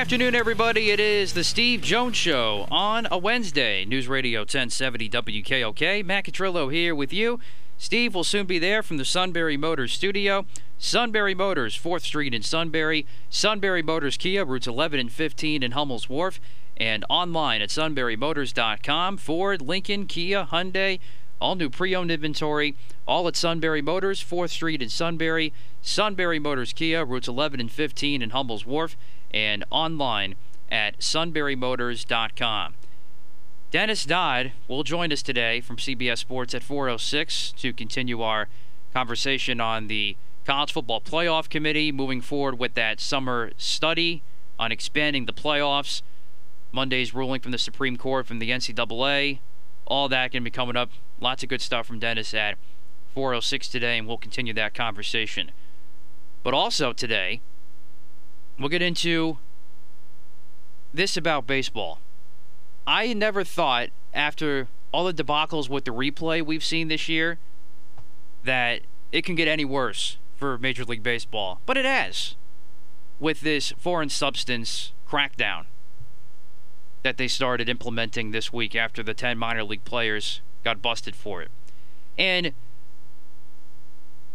Afternoon, everybody. It is the Steve Jones Show on a Wednesday. News Radio 1070 WKOK. Matt Catrillo here with you. Steve will soon be there from the Sunbury Motors studio. Sunbury Motors, 4th Street in Sunbury. Sunbury Motors Kia, routes 11 and 15 in Hummel's Wharf. And online at sunburymotors.com. Ford, Lincoln, Kia, Hyundai, all new pre owned inventory. All at Sunbury Motors, 4th Street in Sunbury. Sunbury Motors Kia, routes 11 and 15 in Hummel's Wharf and online at sunburymotors.com. Dennis Dodd will join us today from CBS Sports at 4:06 to continue our conversation on the college football playoff committee moving forward with that summer study on expanding the playoffs. Monday's ruling from the Supreme Court from the NCAA. All that to be coming up. Lots of good stuff from Dennis at 4:06 today, and we'll continue that conversation. But also today, We'll get into this about baseball. I never thought, after all the debacles with the replay we've seen this year, that it can get any worse for Major League Baseball. But it has, with this foreign substance crackdown that they started implementing this week after the 10 minor league players got busted for it. And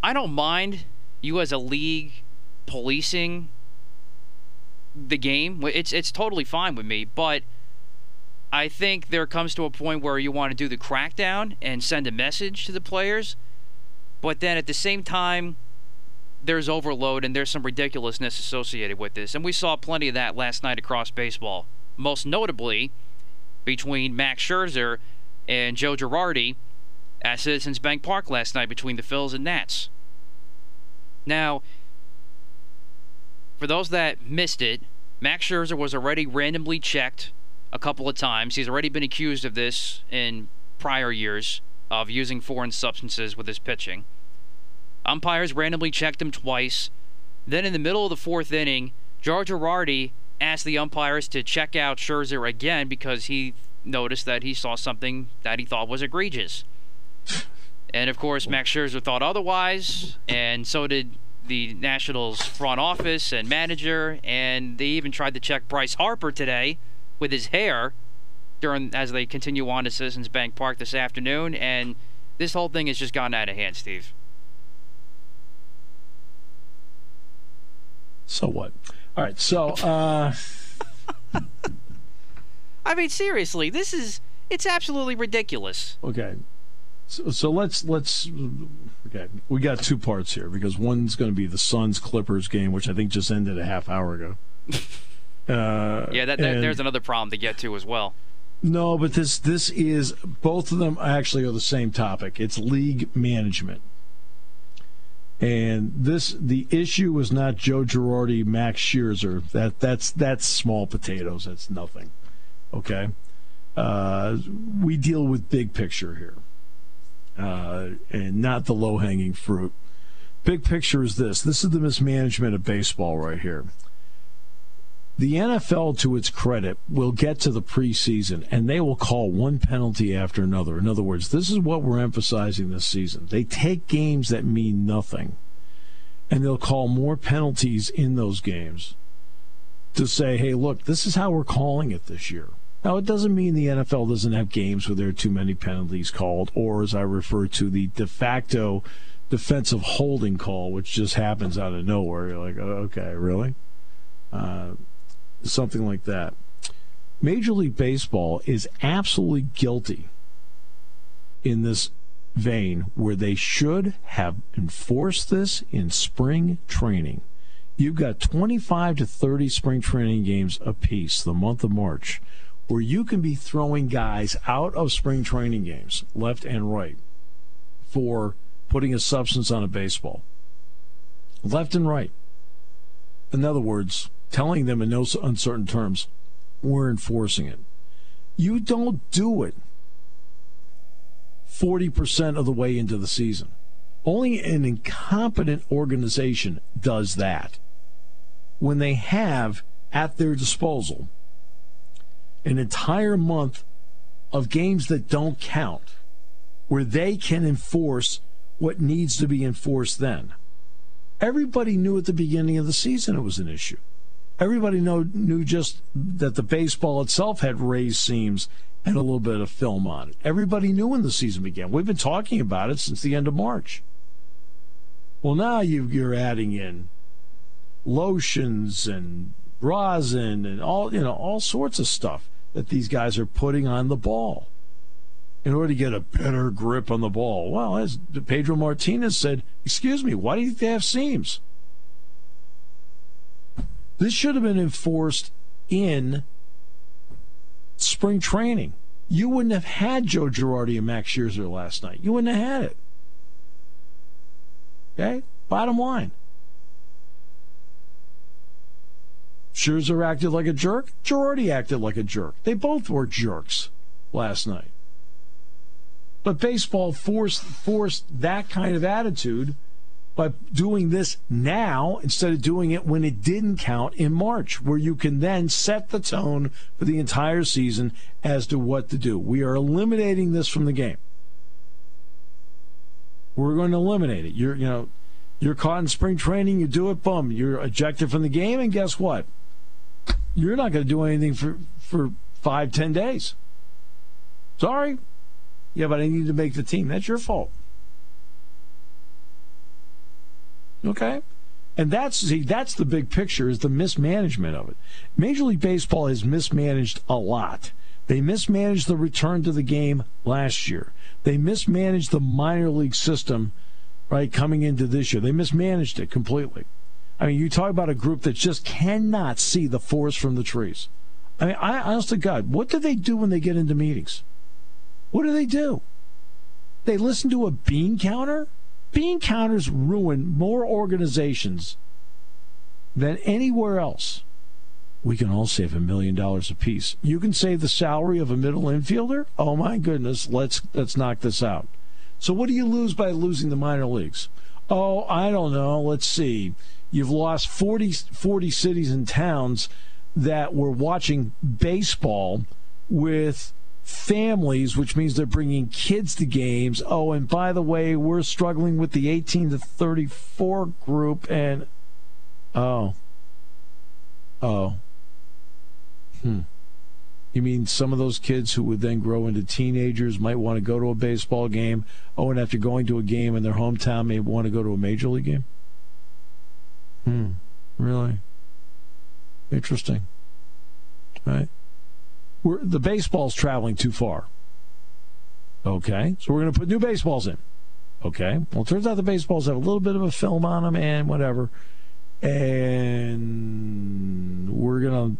I don't mind you as a league policing the game. It's it's totally fine with me, but I think there comes to a point where you want to do the crackdown and send a message to the players, but then at the same time there's overload and there's some ridiculousness associated with this. And we saw plenty of that last night across baseball. Most notably between Max Scherzer and Joe Girardi at Citizens Bank Park last night between the Phils and Nats. Now, for those that missed it, Max Scherzer was already randomly checked a couple of times. He's already been accused of this in prior years of using foreign substances with his pitching. Umpires randomly checked him twice. Then in the middle of the fourth inning, George Girardi asked the umpires to check out Scherzer again because he noticed that he saw something that he thought was egregious. And of course, Max Scherzer thought otherwise, and so did the Nationals front office and manager, and they even tried to check Bryce Harper today with his hair during as they continue on to Citizens Bank Park this afternoon, and this whole thing has just gone out of hand, Steve. So what? All right, so uh I mean seriously, this is it's absolutely ridiculous. Okay. So, so let's let's okay. We got two parts here because one's going to be the Suns Clippers game, which I think just ended a half hour ago. Uh, yeah, that, that there's another problem to get to as well. No, but this this is both of them actually are the same topic. It's league management. And this the issue was not Joe Girardi, Max Scherzer. That that's that's small potatoes. That's nothing. Okay. Uh, we deal with big picture here uh, and not the low hanging fruit. Big picture is this this is the mismanagement of baseball right here. The NFL, to its credit, will get to the preseason and they will call one penalty after another. In other words, this is what we're emphasizing this season. They take games that mean nothing and they'll call more penalties in those games to say, hey, look, this is how we're calling it this year. Now, it doesn't mean the NFL doesn't have games where there are too many penalties called, or as I refer to, the de facto defensive holding call, which just happens out of nowhere. You're like, oh, okay, really? Uh, something like that. Major League Baseball is absolutely guilty in this vein where they should have enforced this in spring training. You've got 25 to 30 spring training games apiece the month of March where you can be throwing guys out of spring training games left and right for putting a substance on a baseball. Left and right. In other words, telling them in no uncertain terms, we're enforcing it. You don't do it 40% of the way into the season. Only an incompetent organization does that. When they have at their disposal an entire month of games that don't count, where they can enforce what needs to be enforced then. Everybody knew at the beginning of the season it was an issue. Everybody know, knew just that the baseball itself had raised seams and a little bit of film on it. Everybody knew when the season began. We've been talking about it since the end of March. Well, now you, are adding in lotions and rosin and all you know all sorts of stuff that these guys are putting on the ball in order to get a better grip on the ball. Well, as Pedro Martinez said, excuse me, why do you have seams? This should have been enforced in spring training. You wouldn't have had Joe Girardi and Max Scherzer last night. You wouldn't have had it. Okay? Bottom line. Scherzer acted like a jerk. Girardi acted like a jerk. They both were jerks last night. But baseball forced forced that kind of attitude by doing this now instead of doing it when it didn't count in March, where you can then set the tone for the entire season as to what to do. We are eliminating this from the game. We're going to eliminate it. You're, you know, you're caught in spring training, you do it, boom, you're ejected from the game, and guess what? You're not going to do anything for for five, ten days. Sorry, yeah, but I need to make the team. That's your fault. Okay? And that's see, that's the big picture is the mismanagement of it. Major League Baseball has mismanaged a lot. They mismanaged the return to the game last year. They mismanaged the minor league system, right, coming into this year. They mismanaged it completely. I mean, you talk about a group that just cannot see the forest from the trees. I mean, I honest to God, what do they do when they get into meetings? What do they do? They listen to a bean counter? Bean counters ruin more organizations than anywhere else. We can all save a million dollars apiece. You can save the salary of a middle infielder? Oh my goodness, let's let's knock this out. So what do you lose by losing the minor leagues? Oh, I don't know. Let's see. You've lost 40, 40 cities and towns that were watching baseball with families, which means they're bringing kids to games. Oh, and by the way, we're struggling with the 18 to 34 group, and oh, oh, hmm. You mean some of those kids who would then grow into teenagers might want to go to a baseball game? Oh, and after going to a game in their hometown, may want to go to a major league game? Hmm. Really? Interesting. Right? we're, the baseball's traveling too far. Okay, so we're going to put new baseballs in. Okay, well, it turns out the baseballs have a little bit of a film on them and whatever, and we're gonna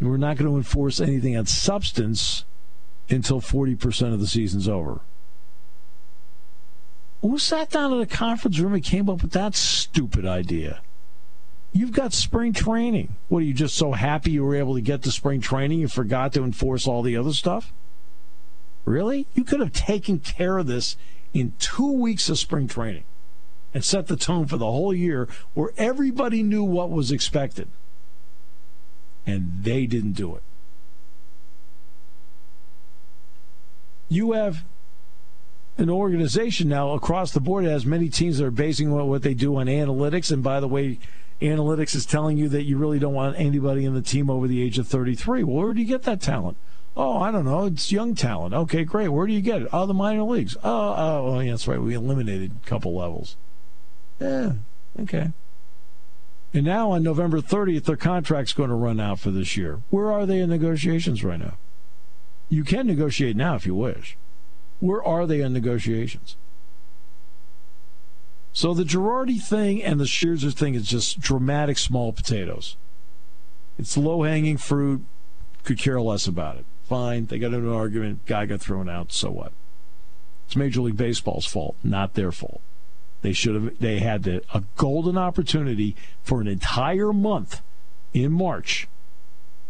we're not going to enforce anything on substance until forty percent of the season's over. Who sat down in a conference room and came up with that stupid idea? You've got spring training. What are you just so happy you were able to get to spring training you forgot to enforce all the other stuff? Really? You could have taken care of this in two weeks of spring training and set the tone for the whole year where everybody knew what was expected. And they didn't do it. You have an organization now across the board has many teams that are basing what they do on analytics. And by the way, analytics is telling you that you really don't want anybody in the team over the age of 33. Well, where do you get that talent? Oh, I don't know. It's young talent. Okay, great. Where do you get it? Oh, the minor leagues. Oh, oh, well, yeah, that's right. We eliminated a couple levels. Yeah, okay. And now on November 30th, their contract's going to run out for this year. Where are they in negotiations right now? You can negotiate now if you wish. Where are they in negotiations? So the Girardi thing and the Scherzer thing is just dramatic small potatoes. It's low hanging fruit. Could care less about it. Fine. They got into an argument. Guy got thrown out. So what? It's Major League Baseball's fault, not their fault. They should have. They had the, a golden opportunity for an entire month in March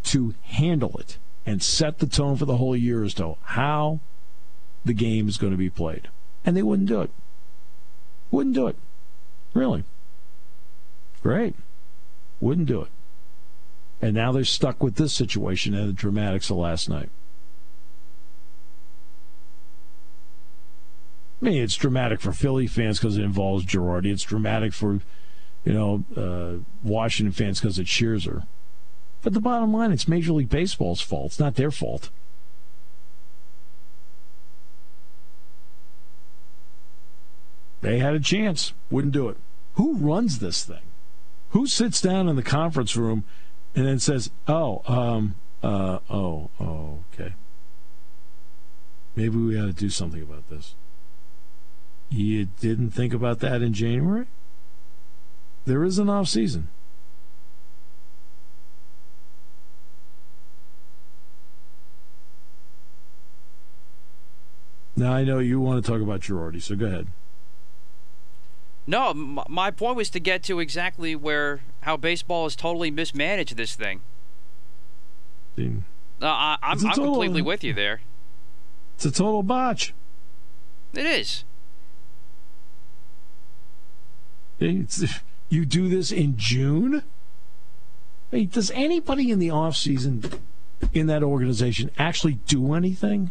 to handle it and set the tone for the whole year as to how the game is going to be played, and they wouldn't do it. Wouldn't do it. Really. Great. Wouldn't do it. And now they're stuck with this situation and the dramatics of last night. I mean, it's dramatic for Philly fans because it involves Girardi. It's dramatic for, you know, uh, Washington fans because it's her. But the bottom line, it's Major League Baseball's fault. It's not their fault. They had a chance, wouldn't do it. Who runs this thing? Who sits down in the conference room and then says, "Oh, um, uh, oh, oh, okay. Maybe we ought to do something about this." You didn't think about that in January? There is an off season. Now I know you want to talk about Girardi, so go ahead. No, m- my point was to get to exactly where how baseball has totally mismanaged this thing. Uh, I, I'm, It's a I'm completely with you there. It's a total botch. It is. It's, you do this in June? Hey, does anybody in the offseason in that organization actually do anything?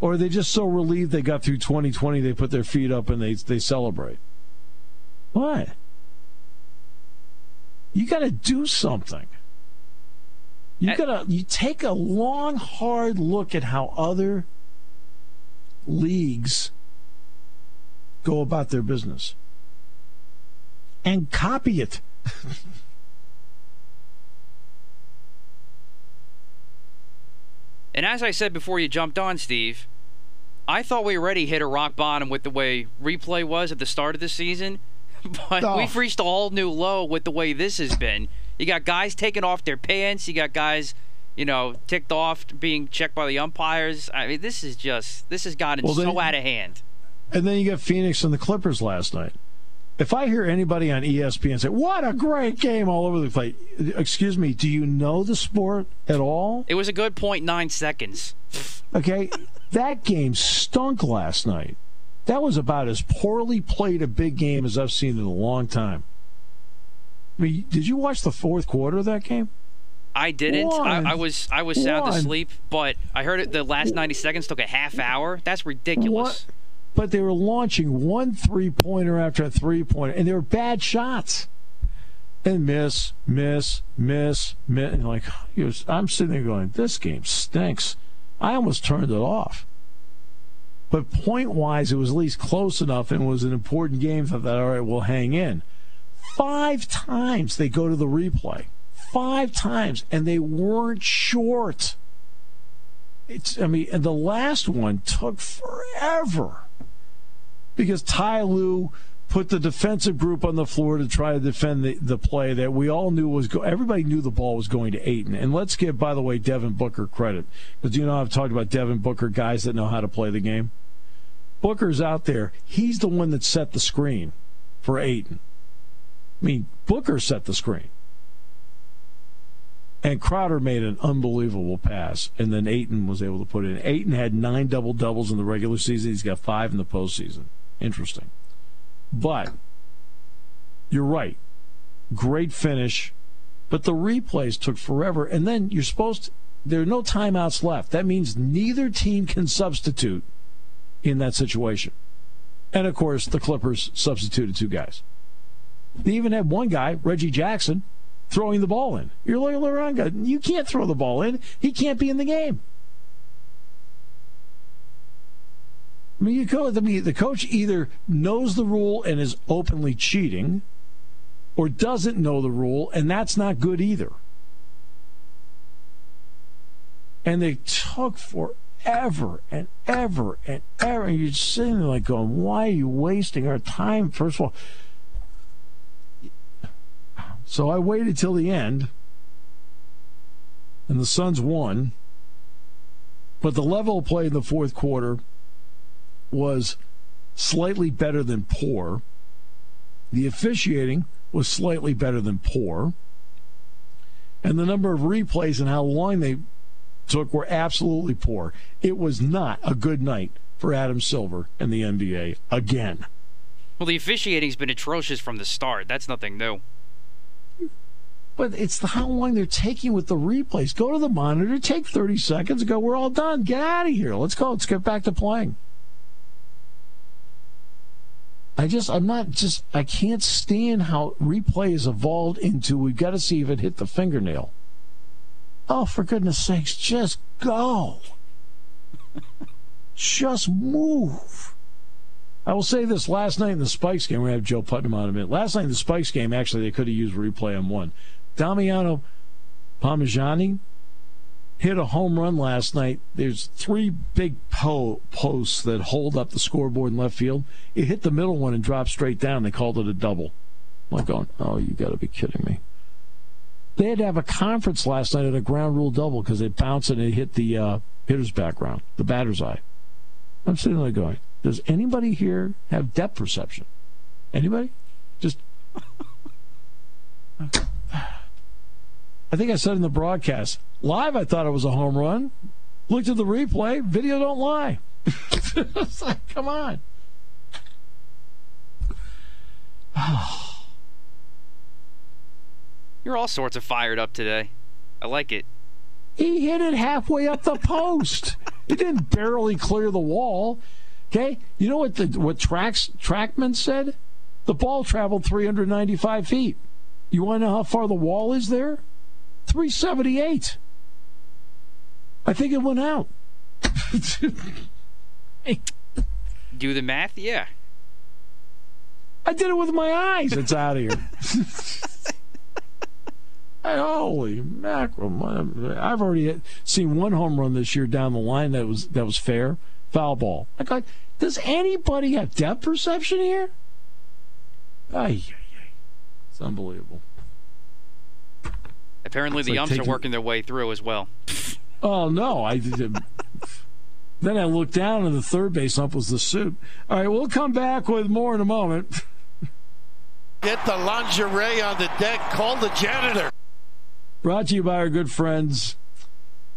Or are they just so relieved they got through 2020 they put their feet up and they, they celebrate? What? You got to do something. You got to you take a long hard look at how other leagues go about their business and copy it. And as I said before you jumped on, Steve, I thought we already hit a rock bottom with the way replay was at the start of the season, but Oh. we've reached a whole new low with the way this has been. You got guys taking off their pants. You got guys, you know, ticked off being checked by the umpires. I mean, this is just this has gotten Well, then- so out of hand. And then you got Phoenix and the Clippers last night. If I hear anybody on ESPN say, "What a great game all over the place," excuse me, do you know the sport at all? It was a good point nine seconds. Okay, that game stunk last night. That was about as poorly played a big game as I've seen in a long time. I mean, did you watch the fourth quarter of that game? I didn't. I, I was I was sound One. asleep, but I heard it. The last ninety seconds took a half hour. That's ridiculous. What? But they were launching one three pointer after a three pointer, and they were bad shots. And miss, miss, miss, miss. And like, was, I'm sitting there going, this game stinks. I almost turned it off. But point wise, it was at least close enough and was an important game. So I thought, all right, we'll hang in. Five times they go to the replay. Five times, and they weren't short. It's, I mean, and the last one took forever because Ty Lue put the defensive group on the floor to try to defend the, the play that we all knew was go. Everybody knew the ball was going to Ayton. And let's give, by the way, Devin Booker credit because you know I've talked about Devin Booker, guys that know how to play the game. Booker's out there. He's the one that set the screen for Ayton. I mean, Booker set the screen. And Crowder made an unbelievable pass, and then Ayton was able to put it in. Ayton had nine double doubles in the regular season. He's got five in the postseason. Interesting. But you're right. Great finish, but the replays took forever. And then you're supposed to, there are no timeouts left. That means neither team can substitute in that situation. And of course, the Clippers substituted two guys. They even had one guy, Reggie Jackson, throwing the ball in. You're looking around. You can't throw the ball in. He can't be in the game. I mean, you go. I mean, the coach either knows the rule and is openly cheating, or doesn't know the rule, and that's not good either. And they took for forever and ever and ever. And you're sitting there like going, "Why are you wasting our time?" First of all, so I waited till the end, and the Suns won. But the level of play in the fourth quarter was slightly better than poor. The officiating was slightly better than poor. And the number of replays and how long they took were absolutely poor. It was not a good night for Adam Silver and the NBA again. Well, the officiating's been atrocious from the start. That's nothing new. But it's the, how long they're taking with the replays. Go to the monitor, take 30 seconds, go, we're all done. Get out of here. Let's go. Let's get back to playing. I just, I'm not just, I can't stand how replay has evolved into we've got to see if it hit the fingernail. Oh, for goodness sakes, just go. just move. I will say this last night in the Spikes game, we have Joe Putnam on a minute. Last night in the Spikes game, actually, they could have used replay on one. Damiano Palmegiani hit a home run last night. There's three big po- posts that hold up the scoreboard in left field. It hit the middle one and dropped straight down. They called it a double. I'm like going, oh, you got to be kidding me. They had to have a conference last night at a ground rule double because it bounced and it hit the uh, hitter's background, the batter's eye. I'm sitting there going, does anybody here have depth perception? Anybody? Just. I think I said in the broadcast, live I thought it was a home run. Looked at the replay, video don't lie. like, come on. You're all sorts of fired up today. I like it. He hit it halfway up the post. It didn't barely clear the wall. Okay, you know what the what tracks Trackman said? The ball traveled 395 feet. You want to know how far the wall is there? 378. I think it went out. Do the math? Yeah. I did it with my eyes. It's out of here. Holy mackerel! I've already seen one home run this year down the line that was that was fair, foul ball. Like, does anybody have depth perception here? Ay, ay, ay. It's unbelievable. Apparently, it's the like umps taking... are working their way through as well. Oh no! I then I looked down, and the third base ump was the suit. All right, we'll come back with more in a moment. Get the lingerie on the deck. Call the janitor. Brought to you by our good friends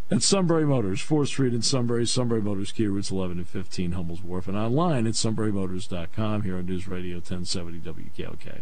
at Sunbury Motors, 4th Street in Sunbury, Sunbury Motors, Kia routes 11 and 15, Hummel's Wharf, and online at sunburymotors.com here on News Radio 1070 WKOK.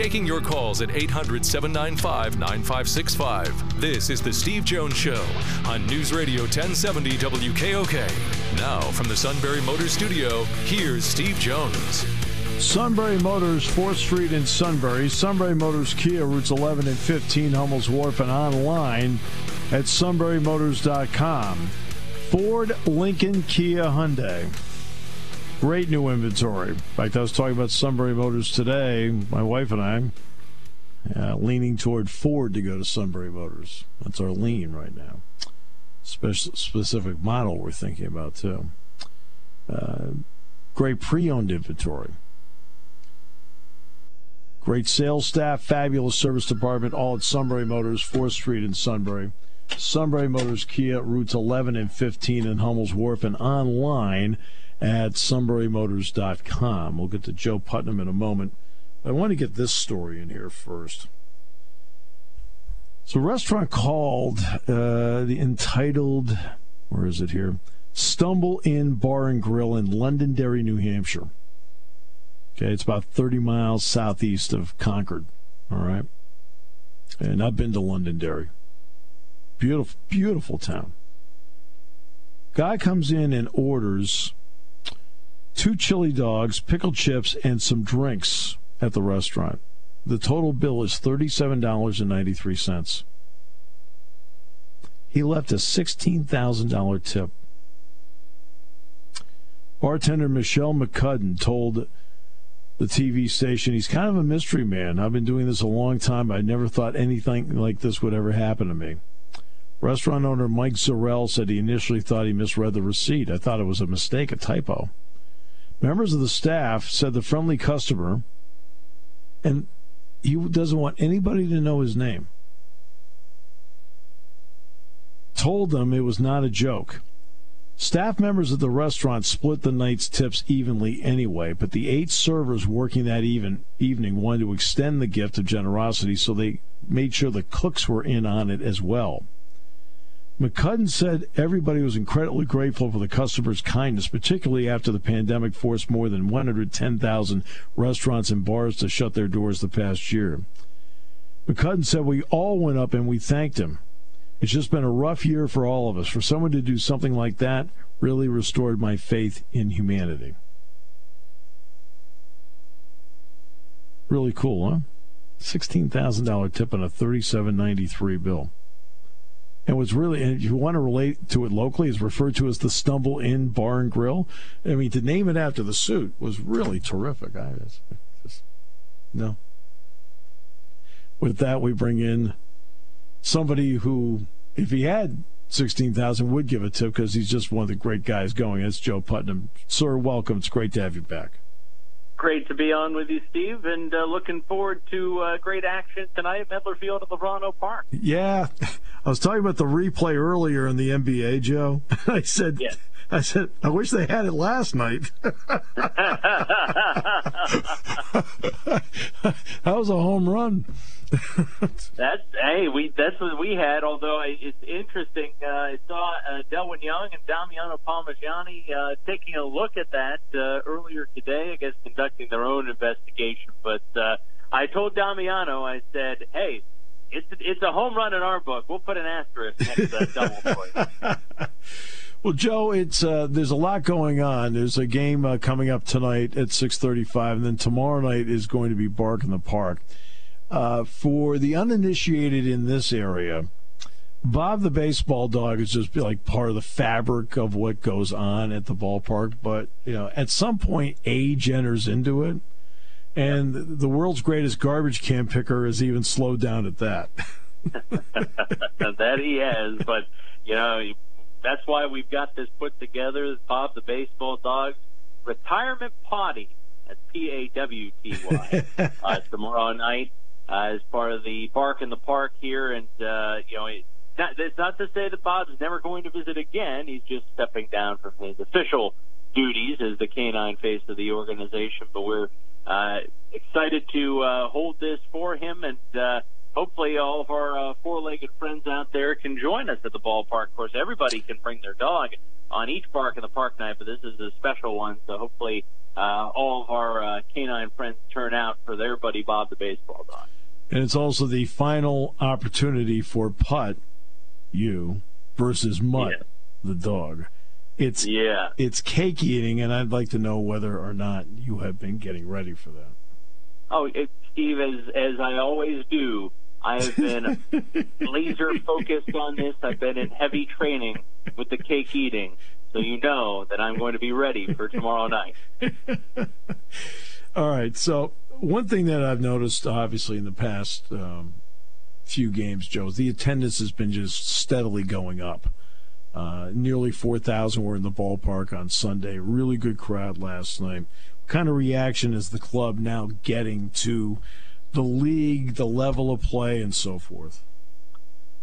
Taking your calls at 800 795 9565. This is The Steve Jones Show on News Radio 1070 WKOK. Now, from the Sunbury Motors Studio, here's Steve Jones. Sunbury Motors, 4th Street in Sunbury. Sunbury Motors Kia, routes 11 and 15, Hummel's Wharf, and online at sunburymotors.com. Ford, Lincoln, Kia, Hyundai. Great new inventory. In fact, I was talking about Sunbury Motors today. My wife and I uh, leaning toward Ford to go to Sunbury Motors. That's our lean right now. Special, specific model we're thinking about too. Uh, great pre-owned inventory. Great sales staff, fabulous service department, all at Sunbury Motors, 4th Street in Sunbury. Sunbury Motors Kia, routes 11 and 15 in Hummel's Wharf, and online at sunburymotors.com. We'll get to Joe Putnam in a moment. I want to get this story in here first. So, a restaurant called uh, the entitled, where is it here? Stumble Inn Bar and Grill in Londonderry, New Hampshire. Okay, it's about 30 miles southeast of Concord. All right. And I've been to Londonderry. Beautiful, beautiful town. Guy comes in and orders two chili dogs, pickled chips, and some drinks at the restaurant. The total bill is $37.93. He left a $16,000 tip. Bartender Michelle McCudden told the TV station he's kind of a mystery man. I've been doing this a long time. I never thought anything like this would ever happen to me. Restaurant owner Mike Zorell said he initially thought he misread the receipt. I thought it was a mistake, a typo. Members of the staff said the friendly customer, and he doesn't want anybody to know his name, told them it was not a joke. Staff members of the restaurant split the night's tips evenly anyway, but the eight servers working that even evening wanted to extend the gift of generosity, so they made sure the cooks were in on it as well. McCudden said everybody was incredibly grateful for the customers' kindness, particularly after the pandemic forced more than 110,000 restaurants and bars to shut their doors the past year. McCudden said we all went up and we thanked him. It's just been a rough year for all of us. For someone to do something like that really restored my faith in humanity. Really cool, huh? $16,000 tip on a 3793 bill and was really, and if you want to relate to it locally, is referred to as the Stumble Inn Bar and Grill. I mean, to name it after the suit was really terrific. I just, no. With that, we bring in somebody who, if he had sixteen thousand, would give a tip because he's just one of the great guys going. It's Joe Putnam, sir. Welcome. It's great to have you back great to be on with you, Steve, and uh, looking forward to uh, great action tonight at Medlar Field at Lubrano Park. Yeah, I was talking about the replay earlier in the NBA, Joe. I said, yes. I said, I wish they had it last night. that was a home run. that's hey, we that's what we had. Although it's interesting, uh, I saw uh, Delwyn Young and Damiano Palmegiani uh, taking a look at that uh, earlier today. I guess conducting their own investigation. But uh, I told Damiano, I said, hey, it's it's a home run in our book. We'll put an asterisk next to that double for Well, Joe, it's uh, there's a lot going on. There's a game uh, coming up tonight at 6:35, and then tomorrow night is going to be Bark in the Park. Uh, for the uninitiated in this area, Bob the baseball dog is just like part of the fabric of what goes on at the ballpark. But you know, at some point, age enters into it, and the world's greatest garbage can picker has even slowed down at that. that he has, but you know, that's why we've got this put together. Bob the baseball Dogs retirement potty. That's P A W T Y. Uh, tomorrow night uh, as part of the Bark in the Park here. And, uh, you know, it, not, it's not to say that Bob's never going to visit again. He's just stepping down from his official duties as the canine face of the organization. But we're uh, excited to uh, hold this for him and uh, hopefully all of our uh, four-legged friends out there can join us at the ballpark. Of course, everybody can bring their dog on each park in the park night, but this is a special one, so hopefully uh, all of our uh, canine friends turn out for their buddy Bob the baseball dog. And it's also the final opportunity for Putt, you, versus Mutt, yeah. the dog. It's yeah. It's cake eating, and I'd like to know whether or not you have been getting ready for that. Oh, it, Steve, as as I always do, I have been laser focused on this. I've been in heavy training with the cake eating, so you know that I'm going to be ready for tomorrow night. All right, so one thing that I've noticed, obviously, in the past um, few games, Joe, the attendance has been just steadily going up. Uh, nearly 4,000 were in the ballpark on Sunday. Really good crowd last night. What kind of reaction is the club now getting to the league, the level of play, and so forth?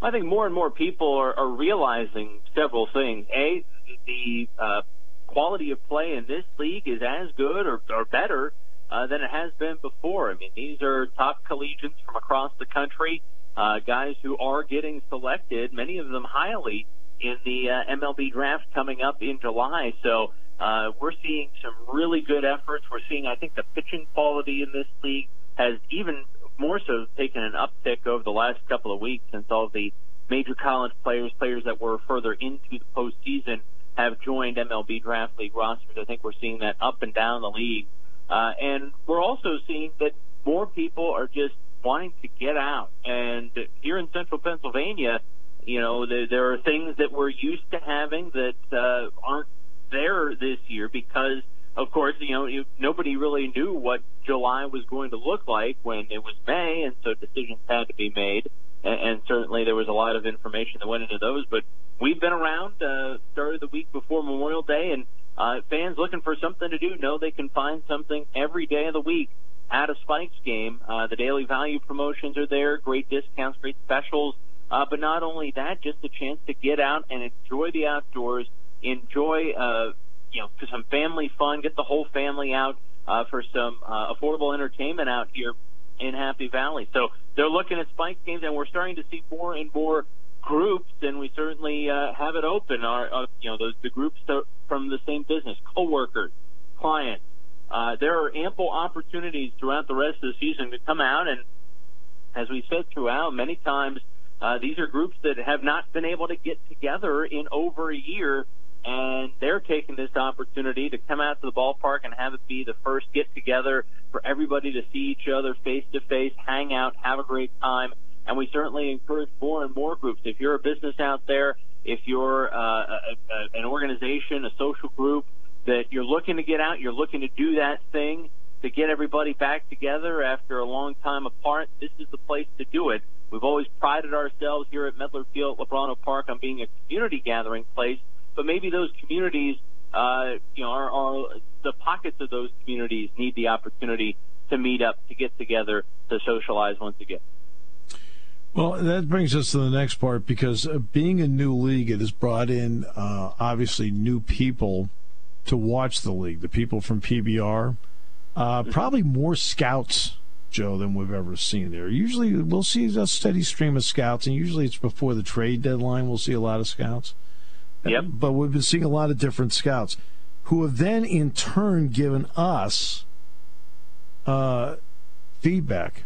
I think more and more people are, are realizing several things. A, the uh, quality of play in this league is as good or, or better uh, than it has been before. I mean, these are top collegians from across the country, uh, guys who are getting selected, many of them highly, in the uh, MLB draft coming up in July. So uh, we're seeing some really good efforts. We're seeing, I think, the pitching quality in this league has even more so taken an uptick over the last couple of weeks since all the major college players, players that were further into the postseason, have joined MLB Draft League rosters. I think we're seeing that up and down the league. Uh, and we're also seeing that more people are just wanting to get out. And here in central Pennsylvania, you know, there, there are things that we're used to having that uh, aren't there this year because – of course, you know, you, nobody really knew what July was going to look like when it was May, and so decisions had to be made. And, and certainly there was a lot of information that went into those. But we've been around, uh, started the week before Memorial Day, and uh, fans looking for something to do know they can find something every day of the week at a Spikes game. Uh, the daily value promotions are there, great discounts, great specials. Uh, but not only that, just a chance to get out and enjoy the outdoors, enjoy uh, you know, for some family fun, get the whole family out uh, for some uh, affordable entertainment out here in Happy Valley. So they're looking at Spike games, and we're starting to see more and more groups, and we certainly uh, have it open. Our, uh, you know, the, the groups from the same business, coworkers, clients. Uh, there are ample opportunities throughout the rest of the season to come out, and as we said throughout, many times uh, these are groups that have not been able to get together in over a year and they're taking this opportunity to come out to the ballpark and have it be the first get together for everybody to see each other face to face, hang out, have a great time. And we certainly encourage more and more groups. If you're a business out there, if you're uh, a, a, an organization, a social group that you're looking to get out, you're looking to do that thing to get everybody back together after a long time apart, this is the place to do it. We've always prided ourselves here at Medlar Field, Lubrano Park on being a community gathering place but maybe those communities, uh, you know, are, are the pockets of those communities need the opportunity to meet up, to get together, to socialize once again. Well, that brings us to the next part because uh, being a new league, it has brought in uh, obviously new people to watch the league. The people from PBR, uh, mm-hmm. probably more scouts, Joe, than we've ever seen there. Usually, we'll see a steady stream of scouts, and usually it's before the trade deadline. We'll see a lot of scouts. Yep. But we've been seeing a lot of different scouts who have then in turn given us uh, feedback.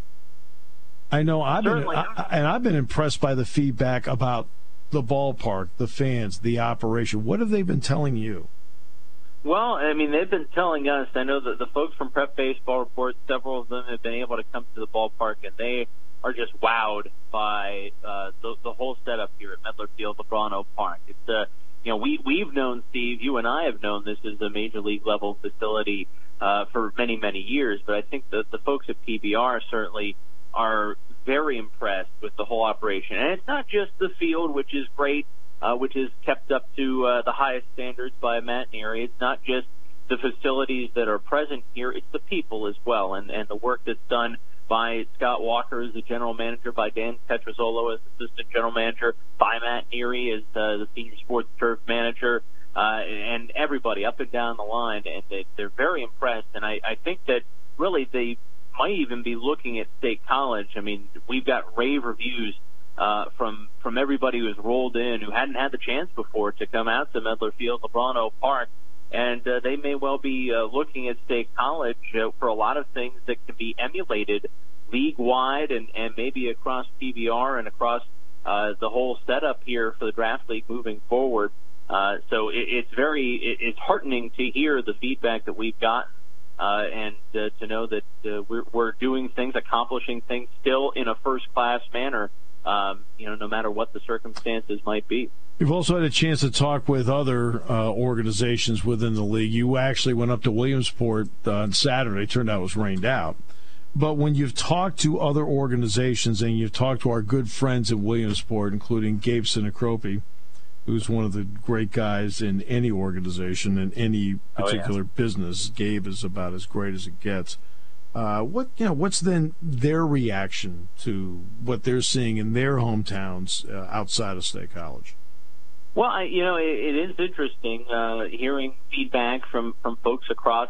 I know I've been I, and I've been impressed by the feedback about the ballpark, the fans, the operation. What have they been telling you? Well, I mean, they've been telling us. I know that the folks from Prep Baseball Report, several of them have been able to come to the ballpark, and they are just wowed by uh, the, the whole setup here at Medlar Field, Lubrano Park. It's a you know, we we've known Steve. You and I have known this is a major league level facility uh, for many many years. But I think that the folks at PBR certainly are very impressed with the whole operation. And it's not just the field, which is great, uh, which is kept up to uh, the highest standards by Matt Neary. It's not just the facilities that are present here; it's the people as well, and and the work that's done by Scott Walker as the general manager, by Dan Petrozzolo as assistant general manager, by Matt Neary as uh, the senior sports turf manager, uh, and everybody up and down the line. And they, they're very impressed. And I, I think that really they might even be looking at State College. I mean, we've got rave reviews uh, from from everybody who has rolled in who hadn't had the chance before to come out to Medlar Field, Lubrano Park, and uh, they may well be uh, looking at State College uh, for a lot of things that can be emulated league wide and, and maybe across PBR and across uh, the whole setup here for the draft league moving forward. Uh, so it, it's very it, it's heartening to hear the feedback that we've gotten uh, and uh, to know that uh, we're, we're doing things, accomplishing things still in a first class manner. Um, you know, no matter what the circumstances might be. You've also had a chance to talk with other uh, organizations within the league. You actually went up to Williamsport on Saturday. Turned out it was rained out. But when you've talked to other organizations and you've talked to our good friends at Williamsport, including Gabe Sinicropi, who's one of the great guys in any organization in any particular oh, yeah. business. Gabe is about as great as it gets. Uh, what you know? What's then their reaction to what they're seeing in their hometowns uh, outside of State College? Well, I, you know, it, it is interesting uh, hearing feedback from from folks across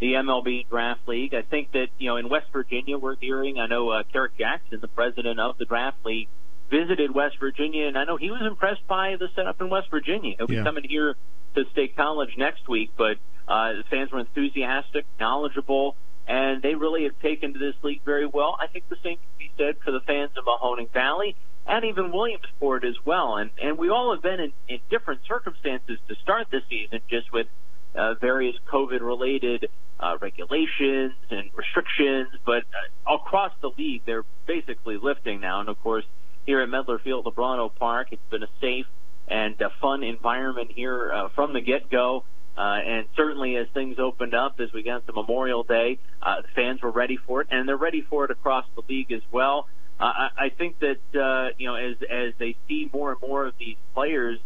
the MLB Draft League. I think that you know in West Virginia we're hearing. I know uh, Kerrick Jackson, the president of the Draft League, visited West Virginia, and I know he was impressed by the setup in West Virginia. He'll be coming here to State College next week, but uh, the fans were enthusiastic, knowledgeable, and they really have taken to this league very well. I think the same can be said for the fans of Mahoning Valley and even Williamsport as well. And and we all have been in, in different circumstances to start the season, just with uh, various COVID-related uh, regulations and restrictions. But uh, across the league, they're basically lifting now. And of course, here at Medlar Field, Lubrano Park, it's been a safe and a fun environment here uh, from the get-go. Uh, and certainly as things opened up as we got to Memorial Day, uh, fans were ready for it, and they're ready for it across the league as well. I, I think that uh, you know as as they see more and more of these players,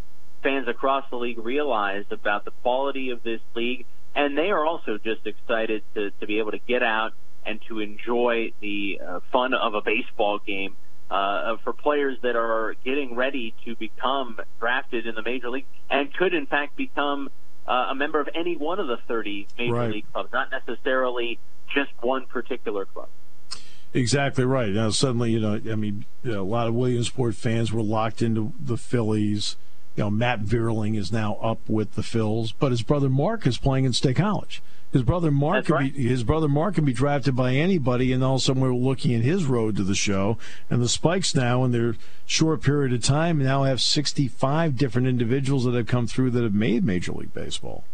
fans across the league realize about the quality of this league, and they are also just excited to to be able to get out and to enjoy the uh, fun of a baseball game. Uh, for players that are getting ready to become drafted in the major league and could in fact become uh, a member of any one of the 30 major right. league clubs, not necessarily just one particular club. Exactly right. Now suddenly, you know, I mean, you know, a lot of Williamsport fans were locked into the Phillies. You know, Matt Vierling is now up with the Phils, but his brother Mark is playing in State College. His brother Mark can right. be his brother Mark can be drafted by anybody, and also we're looking at his road to the show. And the Spikes now, in their short period of time, now have 65 different individuals that have come through that have made Major League Baseball.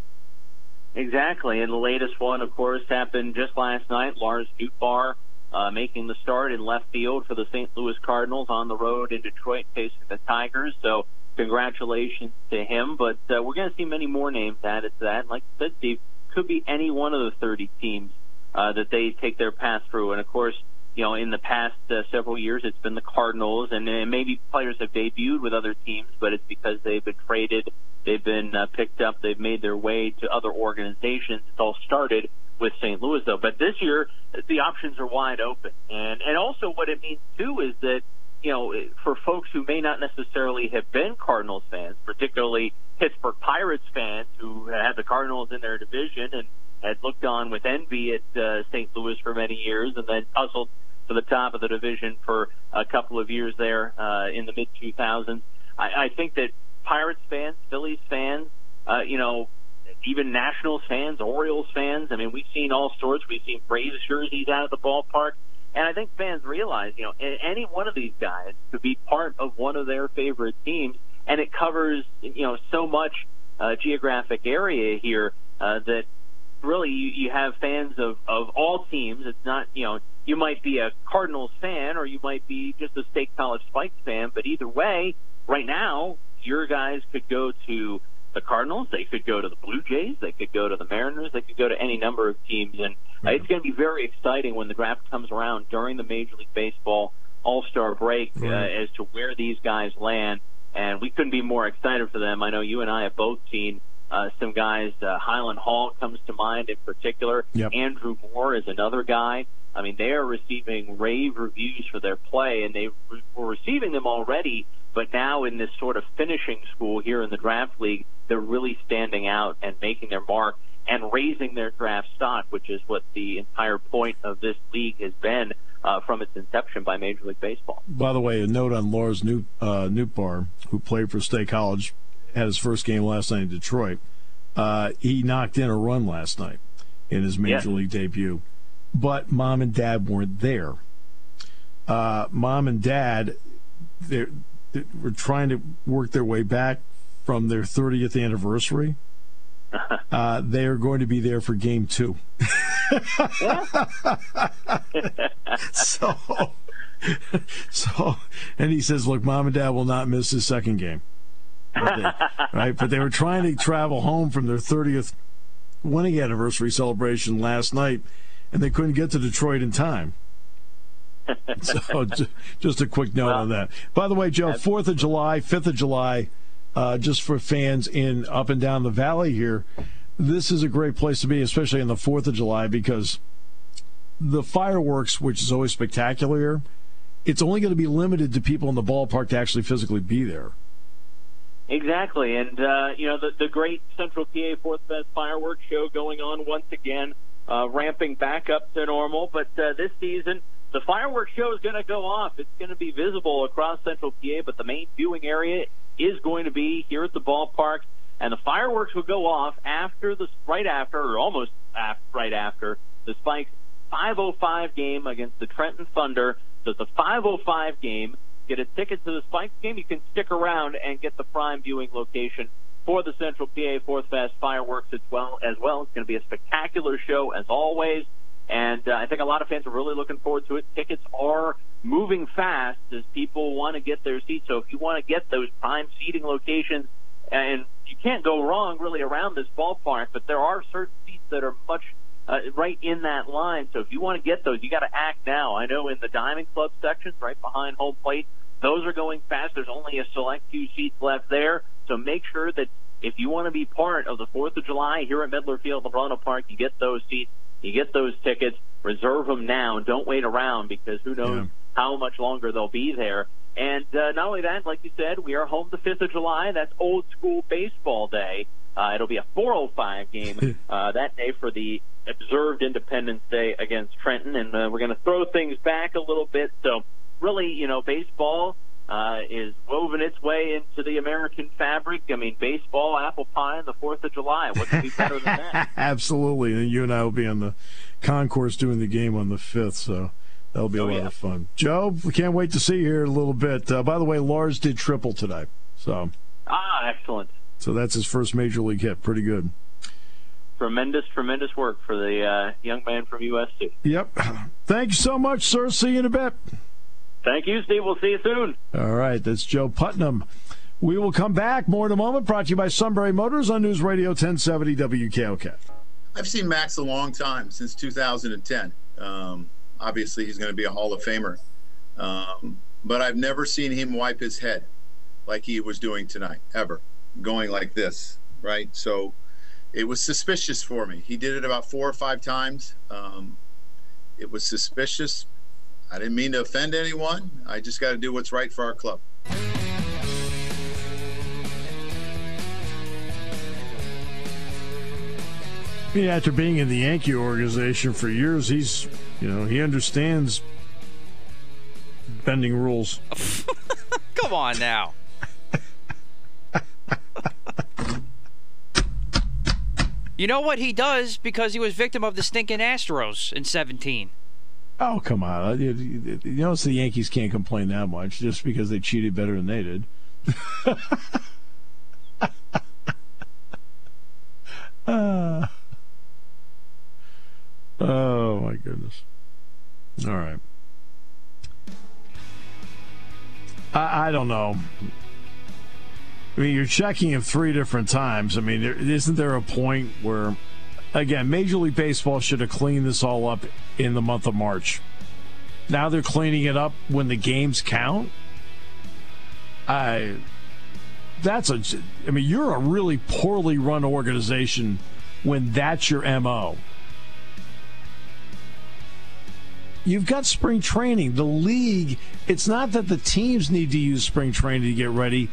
Exactly, and the latest one, of course, happened just last night. Lars Nootbaar uh, making the start in left field for the St. Louis Cardinals on the road in Detroit facing the Tigers. So congratulations to him. But uh, we're going to see many more names added to that. Like I said, Steve, could be any one of the 30 teams uh, that they take their path through. And of course, you know, in the past uh, several years, it's been the Cardinals, and, and maybe players have debuted with other teams, but it's because they've been traded, they've been uh, picked up, they've made their way to other organizations. It's all started with St. Louis, though. But this year, the options are wide open, and and also what it means too is that you know, for folks who may not necessarily have been Cardinals fans, particularly Pittsburgh Pirates fans who had the Cardinals in their division and had looked on with envy at uh, St. Louis for many years and then hustled to the top of the division for a couple of years there uh, in the mid 2000s. I, I think that Pirates fans, Phillies fans, uh, you know, even Nationals fans, Orioles fans. I mean, we've seen all sorts. We've seen Braves jerseys out of the ballpark. And I think fans realize, you know, any one of these guys could be part of one of their favorite teams, and it covers, you know, so much uh, geographic area here uh, that really you, you have fans of of all teams. It's not, you know, you might be a Cardinals fan or you might be just a State College Spikes fan, but either way, right now your guys could go to the Cardinals. They could go to the Blue Jays. They could go to the Mariners. They could go to any number of teams. And uh, it's going to be very exciting when the draft comes around during the Major League Baseball All Star break uh, as to where these guys land. And we couldn't be more excited for them. I know you and I have both seen uh, some guys. Uh, Hyland Hall comes to mind in particular. Yep. Andrew Moore is another guy. I mean, they are receiving rave reviews for their play, and they were receiving them already but now in this sort of finishing school here in the draft league, they're really standing out and making their mark and raising their draft stock, which is what the entire point of this league has been uh, from its inception by Major League Baseball. By the way, a note on Lars New, uh, Nootbaar, who played for State College, had his first game last night in Detroit. Uh, he knocked in a run last night in his Major yes. League debut, but mom and dad weren't there. Uh, mom and dad, they're that were trying to work their way back from their 30th anniversary. Uh, they are going to be there for game two. so, so, and he says, "Look, mom and dad will not miss the second game." But they, right, but they were trying to travel home from their 30th winning anniversary celebration last night, and they couldn't get to Detroit in time. so just a quick note well, on that. By the way, Joe, Fourth of July, Fifth of July, uh, just for fans in up and down the valley here, this is a great place to be, especially on the 4th of July, because the fireworks, which is always spectacular, it's only going to be limited to people in the ballpark to actually physically be there. Exactly, and uh, you know the the great Central PA Fourth Fest fireworks show going on once again, uh, ramping back up to normal. But uh, this season, the fireworks show is going to go off. It's going to be visible across Central PA, but the main viewing area is going to be here at the ballpark, and the fireworks will go off after the right after or almost after, right after the Spikes 5:05 game against the Trenton Thunder. So it's a 5:05 game get a ticket to the Spikes game, you can stick around and get the prime viewing location for the Central PA Fourth Fest fireworks as well. As well, it's going to be a spectacular show as always, and uh, I think a lot of fans are really looking forward to it. Tickets are moving fast as people want to get their seats. So if you want to get those prime seating locations, and you can't go wrong really around this ballpark, but there are certain seats that are much uh, right in that line. So if you want to get those, you got to act now. I know in the Diamond Club sections, right behind home plate, those are going fast. There's only a select few seats left there. So make sure that if you want to be part of the 4th of July here at Medlar Field, Lubrano Park, you get those seats, you get those tickets, reserve them now, don't wait around because who knows yeah. how much longer they'll be there. And uh, not only that, like you said, we are home the 5th of July. That's old school baseball day. Uh, it'll be a 4:05 game uh, that day for the observed Independence Day against Trenton, and uh, we're going to throw things back a little bit. So, really, you know, baseball uh, is woven its way into the American fabric. I mean, baseball, apple pie, and the Fourth of July. What could be better than that? Absolutely, and you and I will be on the concourse doing the game on the fifth. So. That'll be a oh, lot yeah. of fun. Joe, we can't wait to see you here in a little bit. Uh, by the way, Lars did triple today. So Ah, excellent. So that's his first major league hit. Pretty good. Tremendous, tremendous work for the uh, young man from USC. Yep. Thank you so much, sir. See you in a bit. Thank you, Steve. We'll see you soon. All right. That's Joe Putnam. We will come back more in a moment. Brought to you by Sunbury Motors on News Radio 1070 WKOK. I've seen Max a long time, since 2010. Um, obviously, he's going to be a Hall of Famer. Um, but I've never seen him wipe his head like he was doing tonight, ever going like this, right? So it was suspicious for me. He did it about four or five times. Um, it was suspicious. I didn't mean to offend anyone. I just got to do what's right for our club. Yeah, after being in the Yankee organization for years, he's, you know, he understands bending rules. Come on now. You know what he does because he was victim of the stinking Astros in 17. Oh come on! You, you, you notice the Yankees can't complain that much just because they cheated better than they did. uh, oh my goodness! All right. I, I don't know. I mean, you're checking him three different times. I mean, there, isn't there a point where, again, Major League Baseball should have cleaned this all up in the month of March? Now they're cleaning it up when the games count. I. That's a. I mean, you're a really poorly run organization when that's your MO. You've got spring training. The league, it's not that the teams need to use spring training to get ready.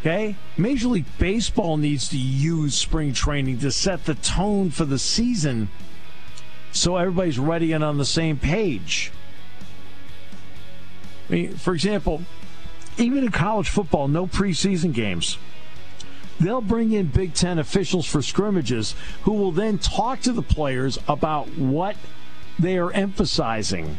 Okay? Major League Baseball needs to use spring training to set the tone for the season so everybody's ready and on the same page. I mean, for example, even in college football, no preseason games. They'll bring in Big Ten officials for scrimmages who will then talk to the players about what they are emphasizing